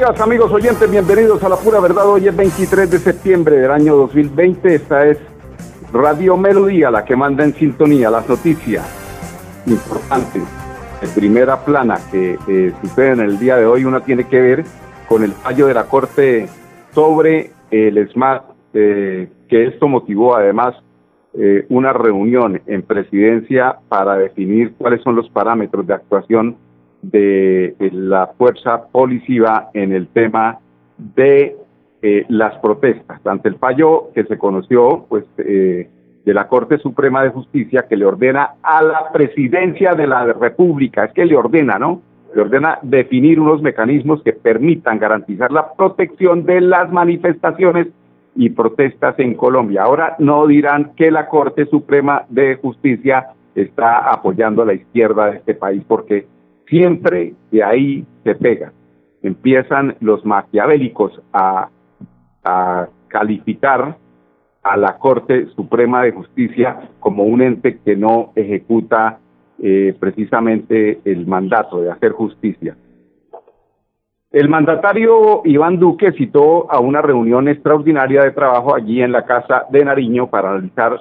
Amigos oyentes, bienvenidos a La Pura Verdad. Hoy es 23 de septiembre del año 2020. Esta es Radio Melodía, la que manda en sintonía las noticias importantes de primera plana que eh, suceden en el día de hoy. Una tiene que ver con el fallo de la Corte sobre el SMAT, eh, que esto motivó además eh, una reunión en presidencia para definir cuáles son los parámetros de actuación de, la fuerza policiva en el tema de eh, las protestas. Ante el fallo que se conoció, pues, eh, de la Corte Suprema de Justicia que le ordena a la presidencia de la República, es que le ordena, ¿no? Le ordena definir unos mecanismos que permitan garantizar la protección de las manifestaciones y protestas en Colombia. Ahora no dirán que la Corte Suprema de Justicia está apoyando a la izquierda de este país, porque siempre de ahí se pega. Empiezan los maquiavélicos a, calificar a la Corte Suprema de Justicia como un ente que no ejecuta eh, precisamente el mandato de hacer justicia. El mandatario Iván Duque citó a una reunión extraordinaria de trabajo allí en la Casa de Nariño para analizar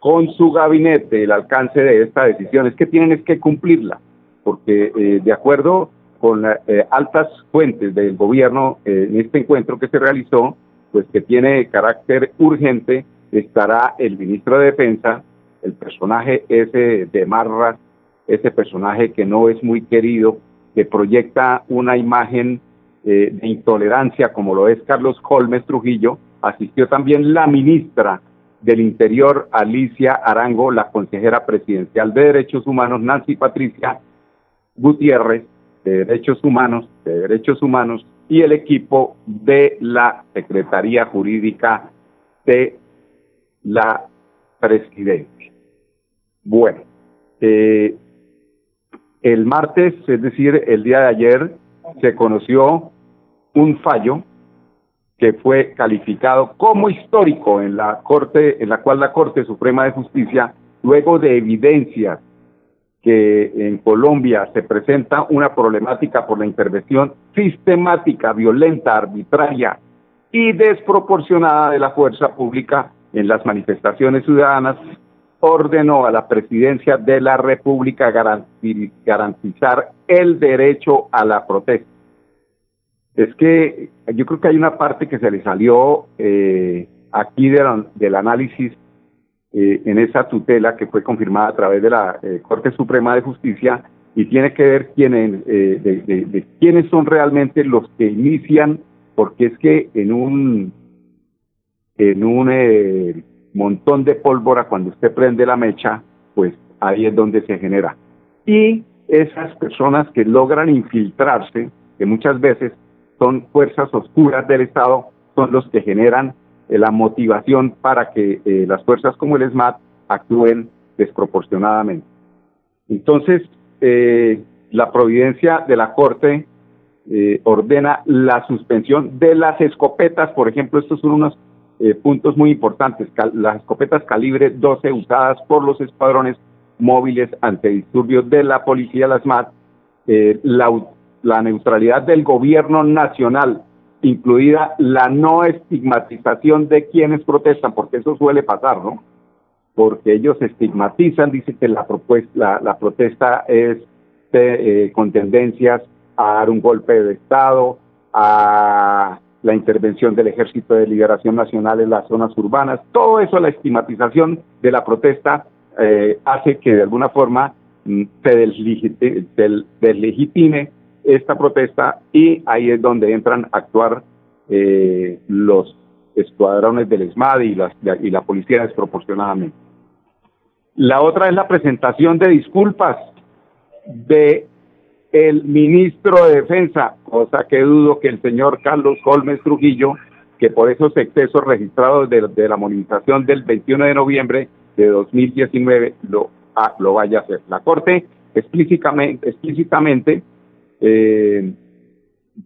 con su gabinete el alcance de esta decisión. Es que tienen que cumplirla porque eh, de acuerdo con eh, altas fuentes del gobierno eh, en este encuentro que se realizó, pues que tiene carácter urgente, estará el ministro de Defensa, el personaje ese de Marras, ese personaje que no es muy querido, que proyecta una imagen de intolerancia como lo es Carlos Holmes Trujillo, asistió también la ministra del Interior, Alicia Arango, la consejera presidencial de Derechos Humanos, Nancy Patricia, Gutiérrez de Derechos Humanos, de Derechos Humanos y el equipo de la Secretaría Jurídica de la Presidencia. Bueno, eh, el martes, es decir, el día de ayer, se conoció un fallo que fue calificado como histórico en la Corte, en la cual la Corte Suprema de Justicia, luego de evidencias que en Colombia se presenta una problemática por la intervención sistemática, violenta, arbitraria y desproporcionada de la fuerza pública en las manifestaciones ciudadanas, ordenó a la presidencia de la República garantizar el derecho a la protesta. Es que yo creo que hay una parte que se le salió eh, aquí del análisis eh, en esa tutela que fue confirmada a través de la eh, Corte Suprema de Justicia y tiene que ver quiénes, eh, de, quiénes son realmente los que inician, porque es que en un, en un montón de pólvora, cuando usted prende la mecha, pues ahí es donde se genera. Y esas personas que logran infiltrarse, que muchas veces son fuerzas oscuras del Estado, son los que generan eh, la motivación para que eh, las fuerzas como el SMAT actúen desproporcionadamente. Entonces, eh, la providencia de la Corte ordena la suspensión de las escopetas, por ejemplo, estos son unos puntos muy importantes, las escopetas calibre 12 usadas por los escuadrones móviles antidisturbios de la policía, la SMAT, la neutralidad del gobierno nacional incluida la no estigmatización de quienes protestan, porque eso suele pasar, ¿no? Porque ellos estigmatizan, dicen que la, propuesta, la, protesta es eh, con tendencias a dar un golpe de Estado, a la intervención del Ejército de Liberación Nacional en las zonas urbanas, todo eso, la estigmatización de la protesta eh, hace que de alguna forma mm, se deslegitime esta protesta y ahí es donde entran a actuar eh, los escuadrones del ESMAD y, y la policía desproporcionadamente. La otra es la presentación de disculpas de el ministro de Defensa, cosa que dudo que el señor Carlos Colmes Trujillo que por esos excesos registrados de, la movilización del 21 de noviembre de 2019 lo, ah, lo vaya a hacer. La Corte explícitamente, explícitamente eh,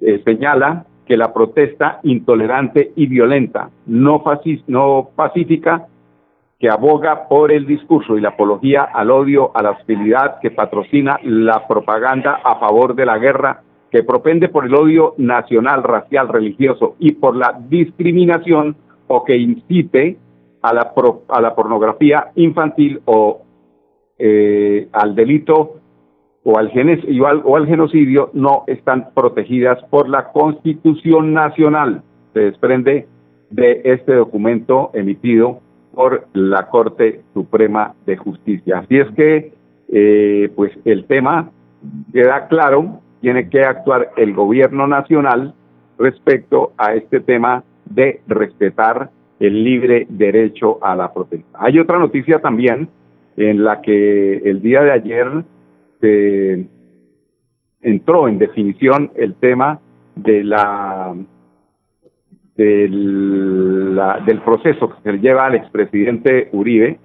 eh, señala que la protesta intolerante y violenta, no, pacífica, que aboga por el discurso y la apología al odio, a la hostilidad, que patrocina la propaganda a favor de la guerra, que propende por el odio nacional, racial, religioso y por la discriminación o que incite a la, a la pornografía infantil o eh, al delito o al, o al genocidio no están protegidas por la Constitución Nacional. Se desprende de este documento emitido por la Corte Suprema de Justicia. Así es que, eh, pues el tema queda claro, tiene que actuar el gobierno nacional respecto a este tema de respetar el libre derecho a la protesta. Hay otra noticia también en la que el día de ayer se entró en definición el tema de la del, del proceso que se lleva al expresidente Uribe,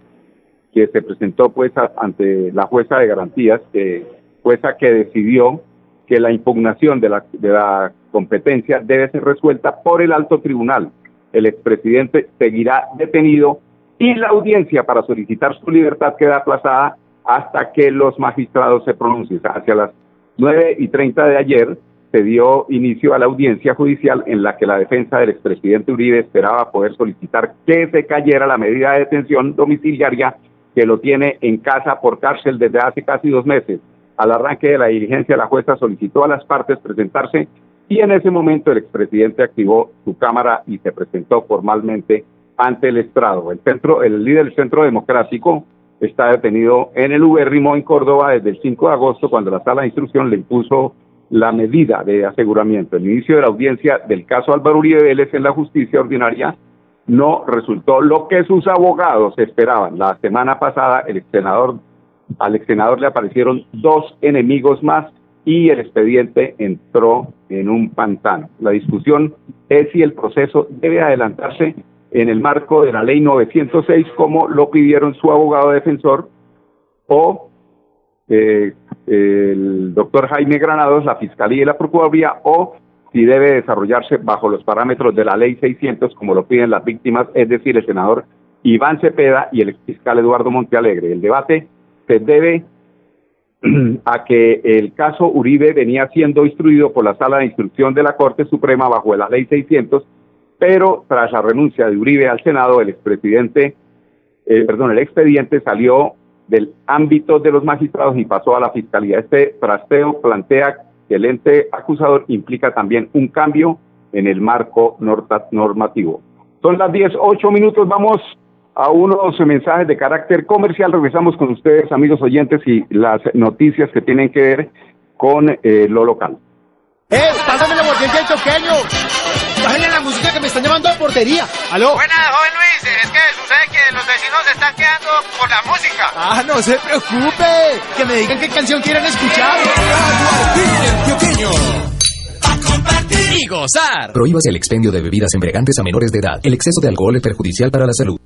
que se presentó pues ante la jueza de garantías, que jueza que decidió que la impugnación de la, de la competencia debe ser resuelta por el alto tribunal. El expresidente seguirá detenido y la audiencia para solicitar su libertad queda aplazada hasta que los magistrados se pronuncien. Hacia las nueve y treinta de ayer, se dio inicio a la audiencia judicial en la que la defensa del expresidente Uribe esperaba poder solicitar que se cayera la medida de detención domiciliaria que lo tiene en casa por cárcel desde hace casi dos meses. Al arranque de la diligencia, la jueza solicitó a las partes presentarse y en ese momento el expresidente activó su cámara y se presentó formalmente ante el estrado. El centro, el líder del Centro Democrático está detenido en el Ubérrimo en Córdoba desde el 5 de agosto cuando la sala de instrucción le impuso la medida de aseguramiento. El inicio de la audiencia del caso Álvaro Uribe Vélez en la justicia ordinaria no resultó lo que sus abogados esperaban. La semana pasada el senador, al ex senador le aparecieron dos enemigos más y el expediente entró en un pantano. La discusión es si el proceso debe adelantarse en el marco de la ley 906 como lo pidieron su abogado defensor o eh, el doctor Jaime Granados, la Fiscalía y la Procuraduría, o si debe desarrollarse bajo los parámetros de la Ley 600, como lo piden las víctimas, es decir, el senador Iván Cepeda y el fiscal Eduardo Montealegre. El debate se debe a que el caso Uribe venía siendo instruido por la Sala de Instrucción de la Corte Suprema bajo la Ley 600, pero tras la renuncia de Uribe al Senado, el expresidente, eh, perdón, el expediente salió del ámbito de los magistrados y pasó a la fiscalía. Este trasteo plantea que el ente acusador implica también un cambio en el marco normativo. Son las 10, 8 minutos, vamos a unos mensajes de carácter comercial. Regresamos con ustedes, amigos oyentes, y las noticias que tienen que ver con eh, lo local. ¡Eh! ¡Pásame la! ¡Bájale la música que me están llamando a portería! ¿Aló? Buenas, joven Luis. Es que sucede que los vecinos se están quedando por la música. ¡Ah, no se preocupe! Que me digan qué canción quieren escuchar. A compartir y gozar. Prohíbas el expendio de bebidas embriagantes a menores de edad. El exceso de alcohol es perjudicial para la salud.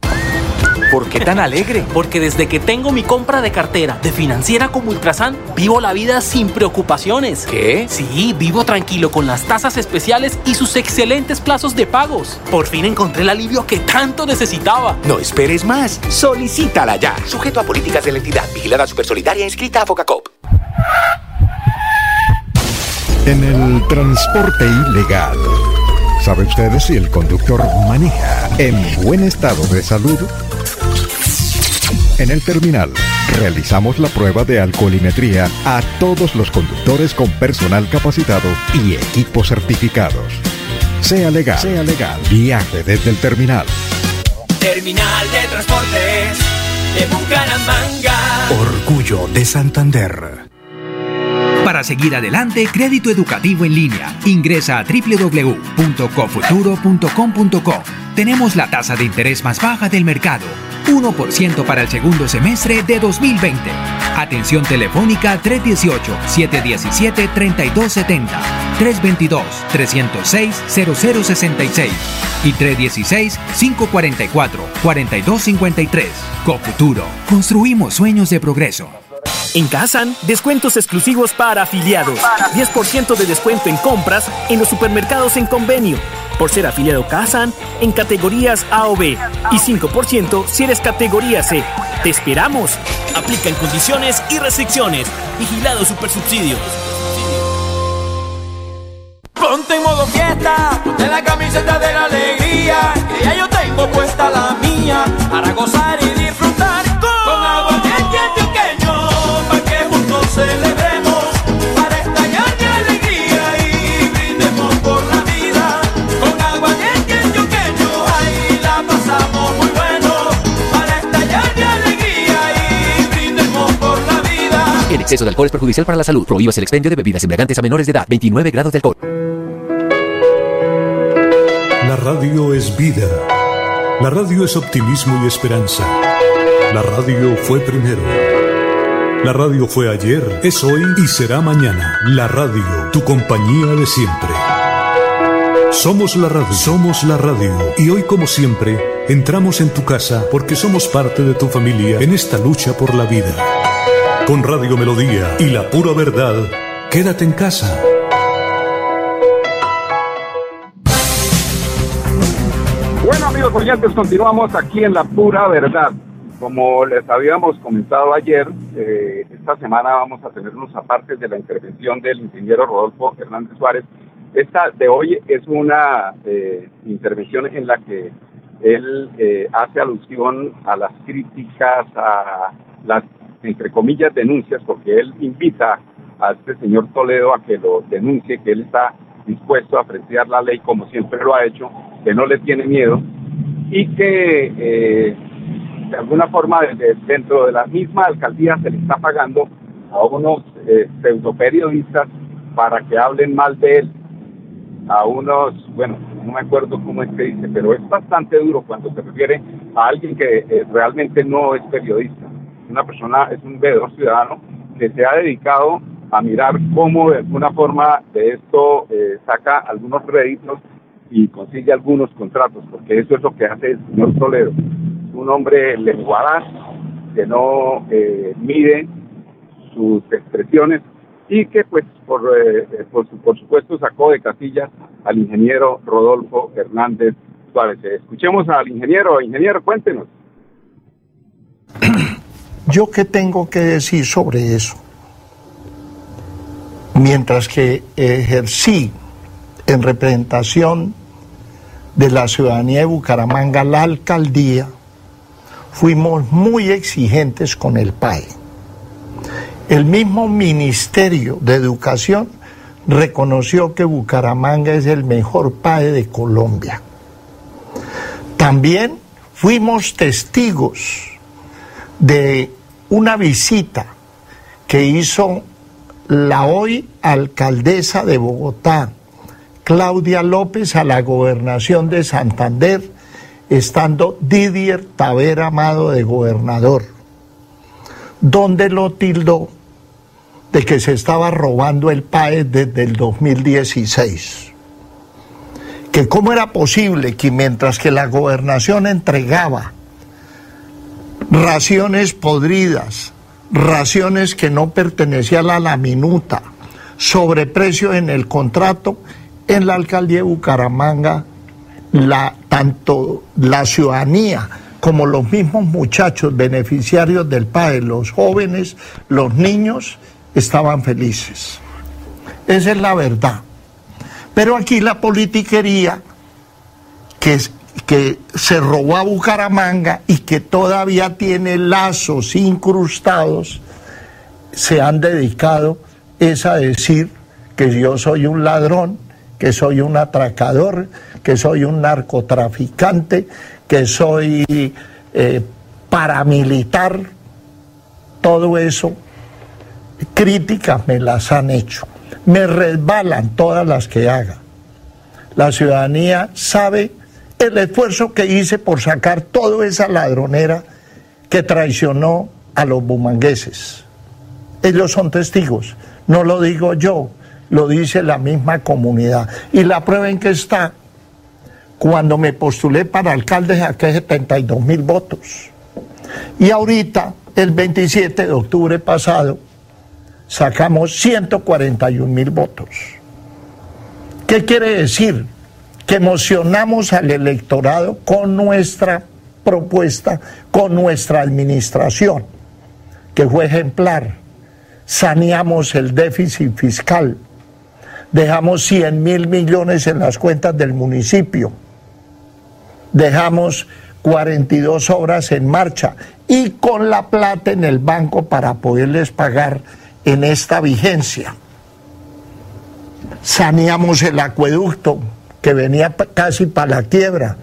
¿Por qué tan alegre? Porque desde que tengo mi compra de cartera de financiera como Ultrasan, vivo la vida sin preocupaciones. ¿Qué? Sí, vivo tranquilo con las tasas especiales y sus excelentes plazos de pagos. Por fin encontré el alivio que tanto necesitaba. No esperes más. Solicítala ya. Sujeto a políticas de la entidad. Vigilada Supersolidaria inscrita a Focacop. En el transporte ilegal. ¿Sabe usted si el conductor maneja en buen estado de salud? En el terminal realizamos la prueba de alcoholimetría a todos los conductores con personal capacitado y equipos certificados. Sea legal, sea legal. Viaje desde el terminal. Terminal de Transportes de Bucaramanga. Orgullo de Santander. Para seguir adelante, crédito educativo en línea. Ingresa a www.cofuturo.com.co tenemos la tasa de interés más baja del mercado, 1% para el segundo semestre de 2020. Atención telefónica 318-717-3270, 322-306-0066 y 316-544-4253. Cofuturo, construimos sueños de progreso. En Kazan, descuentos exclusivos para afiliados. 10% de descuento en compras en los supermercados en convenio. Por ser afiliado Kazan en categorías A o B. Y 5% si eres categoría C. ¡Te esperamos! Aplica en condiciones y restricciones. Vigilado Supersubsidio. Ponte en modo fiesta, ponte la camiseta de la alegría, que ya yo tengo puesta la mía, para gozar exceso de alcohol es perjudicial para la salud. Prohíbas el expendio de bebidas embriagantes a menores de edad. 29 grados de alcohol. La radio es vida. La radio es optimismo y esperanza. La radio fue primero. La radio fue ayer, es hoy y será mañana. La radio, tu compañía de siempre. Somos la radio, somos la radio. Y hoy como siempre, entramos en tu casa porque somos parte de tu familia en esta lucha por la vida. Con Radio Melodía y la pura verdad, quédate en casa. Bueno amigos oyentes, continuamos aquí en La Pura Verdad. Como les habíamos comentado ayer, eh, esta semana vamos a tener unos apartes de la intervención del ingeniero Rodolfo Hernández Suárez. Esta de hoy es una eh, intervención en la que él eh, hace alusión a las críticas, a las, entre comillas, denuncias, porque él invita a este señor Toledo a que lo denuncie, que él está dispuesto a apreciar la ley como siempre lo ha hecho, que no le tiene miedo y que eh, de alguna forma desde dentro de la misma alcaldía se le está pagando a unos eh, pseudo periodistas para que hablen mal de él, a unos, bueno, no me acuerdo cómo es que dice, pero es bastante duro cuando se refiere a alguien que eh, realmente no es periodista, una persona, es un veedor ciudadano que se ha dedicado a mirar cómo de alguna forma de esto eh, saca algunos réditos y consigue algunos contratos, porque eso es lo que hace el señor Toledo. Un hombre lenguaraz que no eh, mide sus expresiones y que pues por, eh, por, por supuesto sacó de casillas al ingeniero Rodolfo Hernández Suárez. Escuchemos al ingeniero. Ingeniero, cuéntenos. ¿Yo qué tengo que decir sobre eso? Mientras que ejercí en representación de la ciudadanía de Bucaramanga la alcaldía, fuimos muy exigentes con el PAE. El mismo Ministerio de Educación reconoció que Bucaramanga es el mejor PAE de Colombia. También fuimos testigos de una visita que hizo la hoy alcaldesa de Bogotá, Claudia López, a la gobernación de Santander, estando Didier Tavera Amado de gobernador, donde lo tildó de que se estaba robando el PAE desde el 2016 que cómo era posible que mientras que la gobernación entregaba raciones podridas, raciones que no pertenecían a la minuta, sobreprecios en el contrato, en la alcaldía de Bucaramanga, la, tanto la ciudadanía como los mismos muchachos beneficiarios del PAE, los jóvenes, los niños, estaban felices. Esa es la verdad. Pero aquí la politiquería que, es- que se robó a Bucaramanga y que todavía tiene lazos incrustados, se han dedicado es a decir que yo soy un ladrón, que soy un atracador, que soy un narcotraficante, que soy eh, paramilitar, todo eso, críticas me las han hecho. Me resbalan todas las que haga. La ciudadanía sabe el esfuerzo que hice por sacar toda esa ladronera que traicionó a los bumangueses. Ellos son testigos, no lo digo yo, lo dice la misma comunidad. Y la prueba en que está, cuando me postulé para alcalde saqué 72 mil votos. Y ahorita, el 27 de octubre pasado, sacamos 141 mil votos. ¿Qué quiere decir? Que emocionamos al electorado con nuestra propuesta, con nuestra administración, que fue ejemplar. Saneamos el déficit fiscal, dejamos 100 mil millones en las cuentas del municipio, dejamos 42 obras en marcha y con la plata en el banco para poderles pagar en esta vigencia. Saneamos el acueducto que venía casi para la quiebra.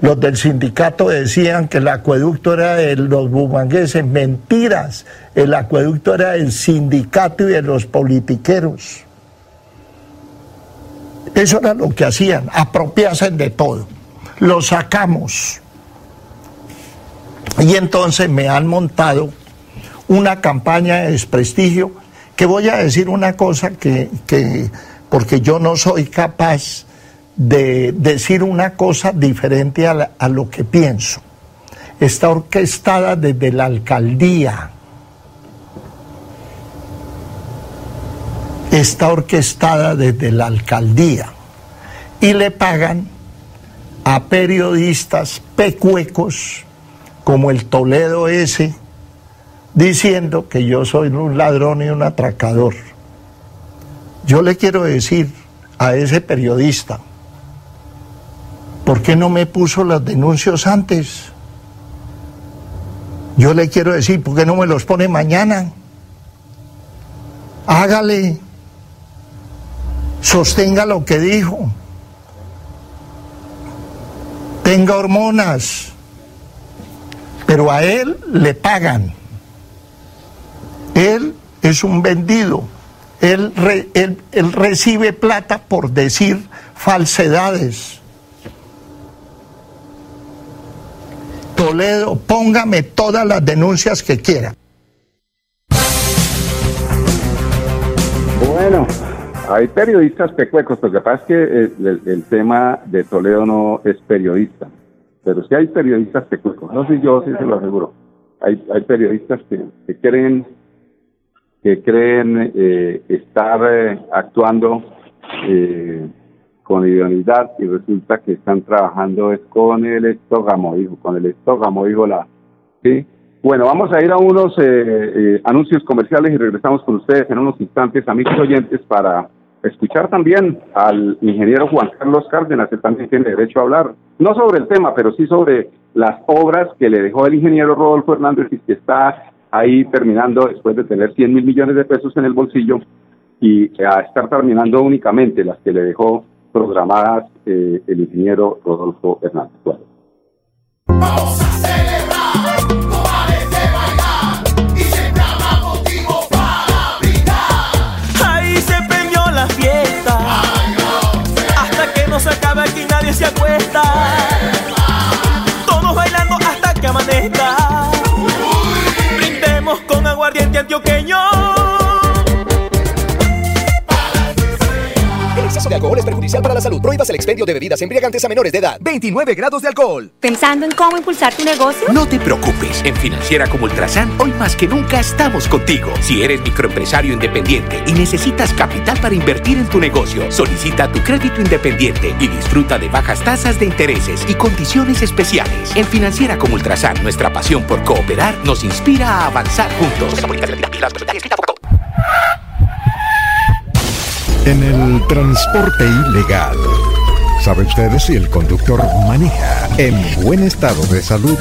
Los del sindicato decían que el acueducto era de los bumangueses. Mentiras. El acueducto era del sindicato y de los politiqueros. Eso era lo que hacían, apropiarse de todo. Lo sacamos. Y entonces me han montado una campaña de desprestigio que voy a decir una cosa que, porque yo no soy capaz de decir una cosa diferente a, a lo que pienso. Está orquestada desde la alcaldía. Está orquestada desde la alcaldía. Y le pagan a periodistas pecuecos como el Toledo ese, diciendo que yo soy un ladrón y un atracador. Yo le quiero decir a ese periodista, ¿por qué no me puso los denuncios antes? Yo le quiero decir, ¿por qué no me los pone mañana? Hágale, sostenga lo que dijo, tenga hormonas, pero a él le pagan. Él es un vendido. Él, él, recibe plata por decir falsedades. Toledo, póngame todas las denuncias que quiera. Bueno, hay periodistas pecuecos, pasa es que el, el, tema de Toledo no es periodista, pero sí hay periodistas pecuecos, no sé yo, sí se lo aseguro. Hay, hay periodistas que, que creen que creen eh, estar eh, actuando eh, con idoneidad y resulta que están trabajando es con el estógamo, hijo, con el estógamo, hijo, la... ¿sí? Bueno, vamos a ir a unos anuncios comerciales y regresamos con ustedes en unos instantes, amigos oyentes, para escuchar también al ingeniero Juan Carlos Cárdenas, que también tiene derecho a hablar, no sobre el tema, pero sí sobre las obras que le dejó el ingeniero Rodolfo Hernández y que está ahí terminando después de tener 100 mil millones de pesos en el bolsillo y a estar terminando únicamente las que le dejó programadas eh, el ingeniero Rodolfo Hernández. Vamos perjudicial para la salud. Prohíbas el expendio de bebidas embriagantes a menores de edad. 29 grados de alcohol. ¿Pensando en cómo impulsar tu negocio? No te preocupes. En Financiera como Ultrasan, hoy más que nunca estamos contigo. Si eres microempresario independiente y necesitas capital para invertir en tu negocio, solicita tu crédito independiente y disfruta de bajas tasas de intereses y condiciones especiales. En Financiera como Ultrasan, nuestra pasión por cooperar nos inspira a avanzar juntos. En el transporte ilegal, ¿sabe usted si el conductor maneja en buen estado de salud?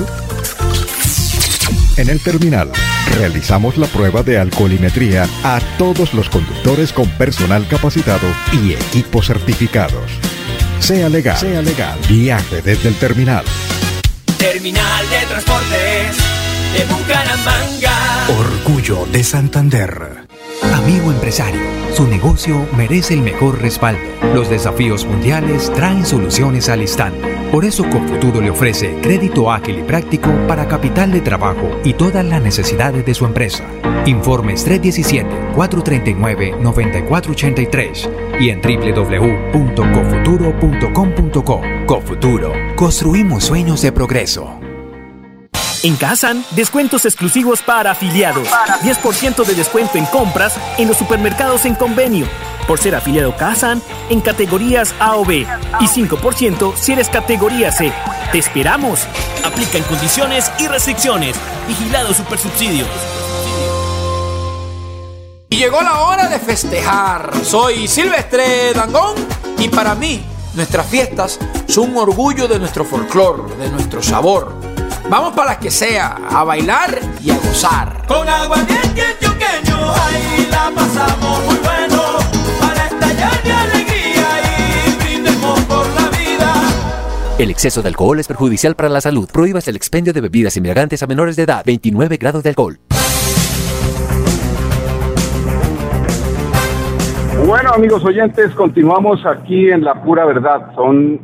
En el terminal, realizamos la prueba de alcoholimetría a todos los conductores con personal capacitado y equipos certificados. Sea legal, sea legal, viaje desde el terminal. Terminal de Transportes de Bucaramanga. Orgullo de Santander. Amigo empresario Su negocio merece el mejor respaldo. Los desafíos mundiales traen soluciones al instante. Por eso Confuturo le ofrece crédito ágil y práctico para capital de trabajo y todas las necesidades de su empresa. Informes 317-439-9483 y en www.cofuturo.com.co. Cofuturo. Construimos sueños de progreso. En Kazan, descuentos exclusivos para afiliados. 10% de descuento en compras en los supermercados en convenio. Por ser afiliado Kazan en categorías A o B. Y 5% si eres categoría C. ¡Te esperamos! Aplican condiciones y restricciones. Vigilado Supersubsidio. Y llegó la hora de festejar. Soy Silvestre Dangón y para mí nuestras fiestas son un orgullo de nuestro folclor, de nuestro sabor. Vamos para las que sea, a bailar y a gozar. Con agua bien antioqueño, ahí la pasamos muy bueno. Para estallar de alegría y brindemos por la vida. El exceso de alcohol es perjudicial para la salud. Prohíbas el expendio de bebidas embriagantes a menores de edad. 29 grados de alcohol. Bueno, amigos oyentes, continuamos aquí en La Pura Verdad. Son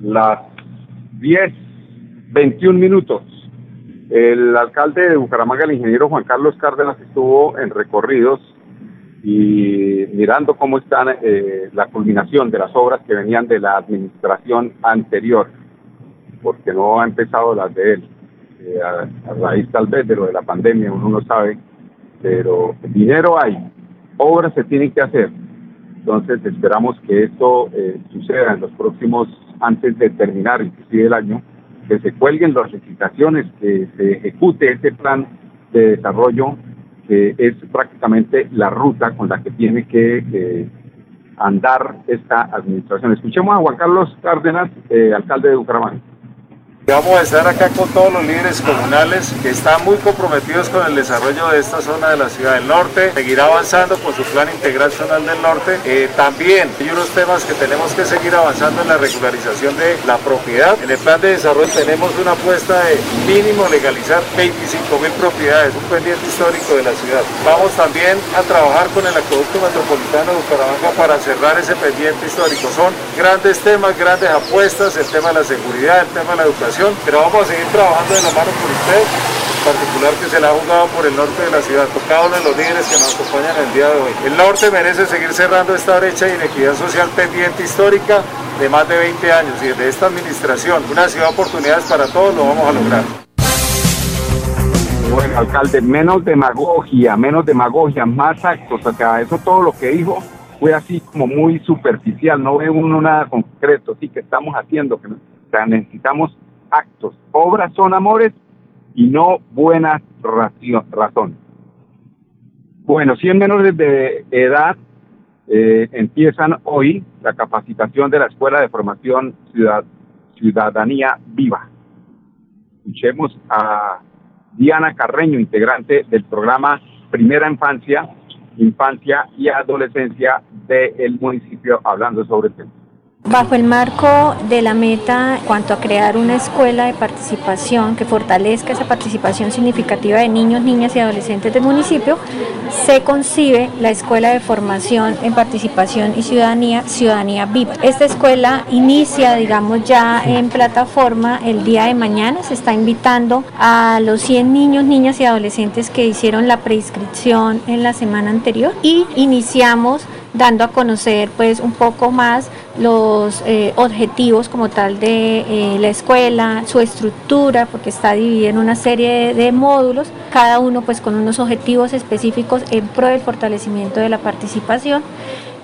las 10, 21 minutos. El alcalde de Bucaramanga, el ingeniero Juan Carlos Cárdenas, estuvo en recorridos y mirando cómo está eh, la culminación de las obras que venían de la administración anterior, porque no ha empezado las de él. Eh, a, a raíz tal vez de lo de la pandemia, uno no sabe, pero dinero hay, obras se tienen que hacer. Entonces esperamos que esto eh, suceda en los próximos, antes de terminar inclusive el año, que se cuelguen las licitaciones, que se ejecute ese plan de desarrollo que es prácticamente la ruta con la que tiene que eh, andar esta administración. Escuchemos a Juan Carlos Cárdenas, eh, alcalde de Bucaramanga. Vamos a estar acá con todos los líderes comunales que están muy comprometidos con el desarrollo de esta zona de la ciudad del norte. Seguirá avanzando con su plan integral zonal del norte. Eh, también hay unos temas que tenemos que seguir avanzando en la regularización de la propiedad. En el plan de desarrollo tenemos una apuesta de mínimo legalizar 25 mil propiedades, un pendiente histórico de la ciudad. Vamos también a trabajar con el acueducto metropolitano de Bucaramanga para cerrar ese pendiente histórico. Son grandes temas, grandes apuestas, el tema de la seguridad, el tema de la educación pero vamos a seguir trabajando de la mano con usted, en particular que se la ha jugado por el norte de la ciudad, por cada de los líderes que nos acompañan el día de hoy. El norte merece seguir cerrando esta brecha de inequidad social pendiente histórica de más de 20 años y desde esta administración, una ciudad de oportunidades para todos, lo vamos a lograr. Bueno, alcalde, menos demagogia, menos demagogia, más actos. Sea, eso todo lo que dijo fue así como muy superficial, no ve uno nada concreto, sí que estamos haciendo, que necesitamos actos. Obras son amores y no buenas razones. Bueno, 100 menores de edad eh, empiezan hoy la capacitación de la Escuela de Formación Ciudad, Ciudadanía Viva. Escuchemos a Diana Carreño, integrante del programa Primera Infancia, Infancia y Adolescencia del municipio, hablando sobre el tema. Bajo el marco de la meta en cuanto a crear una escuela de participación que fortalezca esa participación significativa de niños, niñas y adolescentes del municipio, se concibe la Escuela de Formación en Participación y Ciudadanía, Ciudadanía Viva. Esta escuela inicia, digamos, ya en plataforma el día de mañana. Se está invitando a los 100 niños, niñas y adolescentes que hicieron la preinscripción en la semana anterior y iniciamos dando a conocer pues un poco más los eh, objetivos como tal de eh, la escuela, su estructura, porque está dividida en una serie de, módulos, cada uno pues con unos objetivos específicos en pro del fortalecimiento de la participación.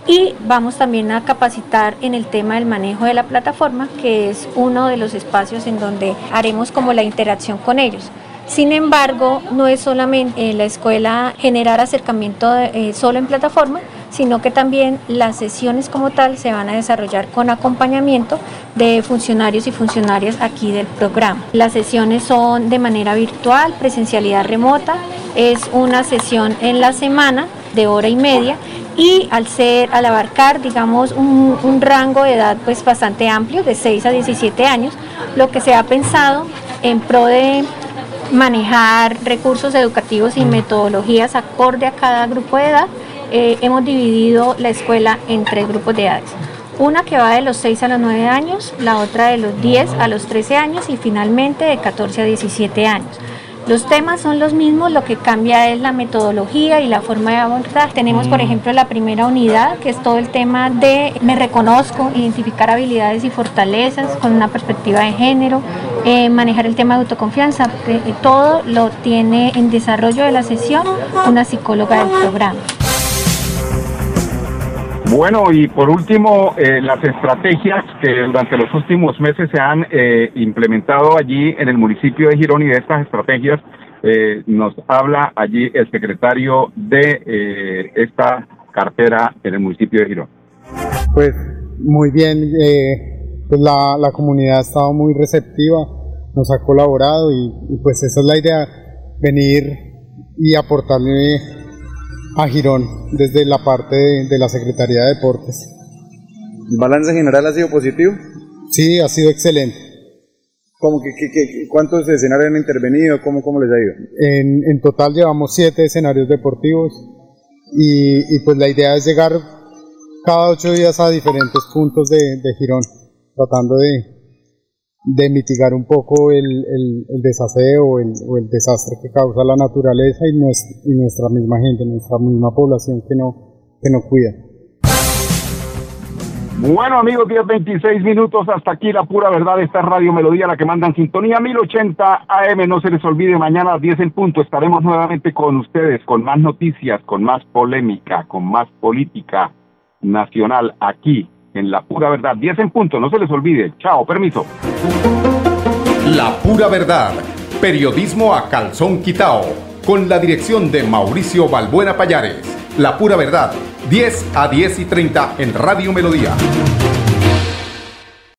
Y vamos también a capacitar en el tema del manejo de la plataforma, que es uno de los espacios en donde haremos como la interacción con ellos. Sin embargo, no es solamente en la escuela generar acercamiento eh, solo en plataforma, sino que también las sesiones como tal se van a desarrollar con acompañamiento de funcionarios y funcionarias aquí del programa. Las sesiones son de manera virtual, presencialidad remota, es una sesión en la semana de hora y media y al ser al abarcar digamos un, un, rango de edad pues bastante amplio de 6 a 17 años lo que se ha pensado en pro de manejar recursos educativos y metodologías acorde a cada grupo de edad eh, hemos dividido la escuela en tres grupos de edades. Una que va de los 6 a los 9 años, la otra de los 10 a los 13 años y finalmente de 14 a 17 años. Los temas son los mismos, lo que cambia es la metodología y la forma de abordar. Tenemos, por mm. ejemplo, la primera unidad, que es todo el tema de me reconozco, identificar habilidades y fortalezas con una perspectiva de género, eh, manejar el tema de autoconfianza. Eh, todo lo tiene en desarrollo de la sesión una psicóloga del programa. Bueno, y por último, eh, las estrategias que durante los últimos meses se han eh, implementado allí en el municipio de Girón y de estas estrategias eh, nos habla allí el secretario de esta cartera en el municipio de Girón. Pues muy bien, pues la, la, comunidad ha estado muy receptiva, nos ha colaborado y, y pues esa es la idea, venir y aportarle a Girón desde la parte de, la Secretaría de Deportes. ¿El balance general ha sido positivo? Sí, ha sido excelente. ¿Cómo, que, ¿Cuántos escenarios han intervenido? ¿Cómo, cómo les ha ido? En, total llevamos siete escenarios deportivos y, pues la idea es llegar cada ocho días a diferentes puntos de, de Girón, tratando de, de mitigar un poco el, el, desaseo o el, desastre que causa la naturaleza y, nuestra, misma gente, nuestra misma población que no, que no cuida. Bueno amigos, 10, 26 minutos, hasta aquí la pura verdad, esta Radio Melodía, la que manda en sintonía 1080 AM, no se les olvide, mañana a las 10 en punto estaremos nuevamente con ustedes, con más noticias, con más polémica, con más política nacional aquí en La Pura Verdad. 10 en punto, no se les olvide. Chao, permiso. La Pura Verdad, periodismo a calzón quitao, con la dirección de Mauricio Balbuena Payares. La Pura Verdad, 10 a 10 y 30 en Radio Melodía.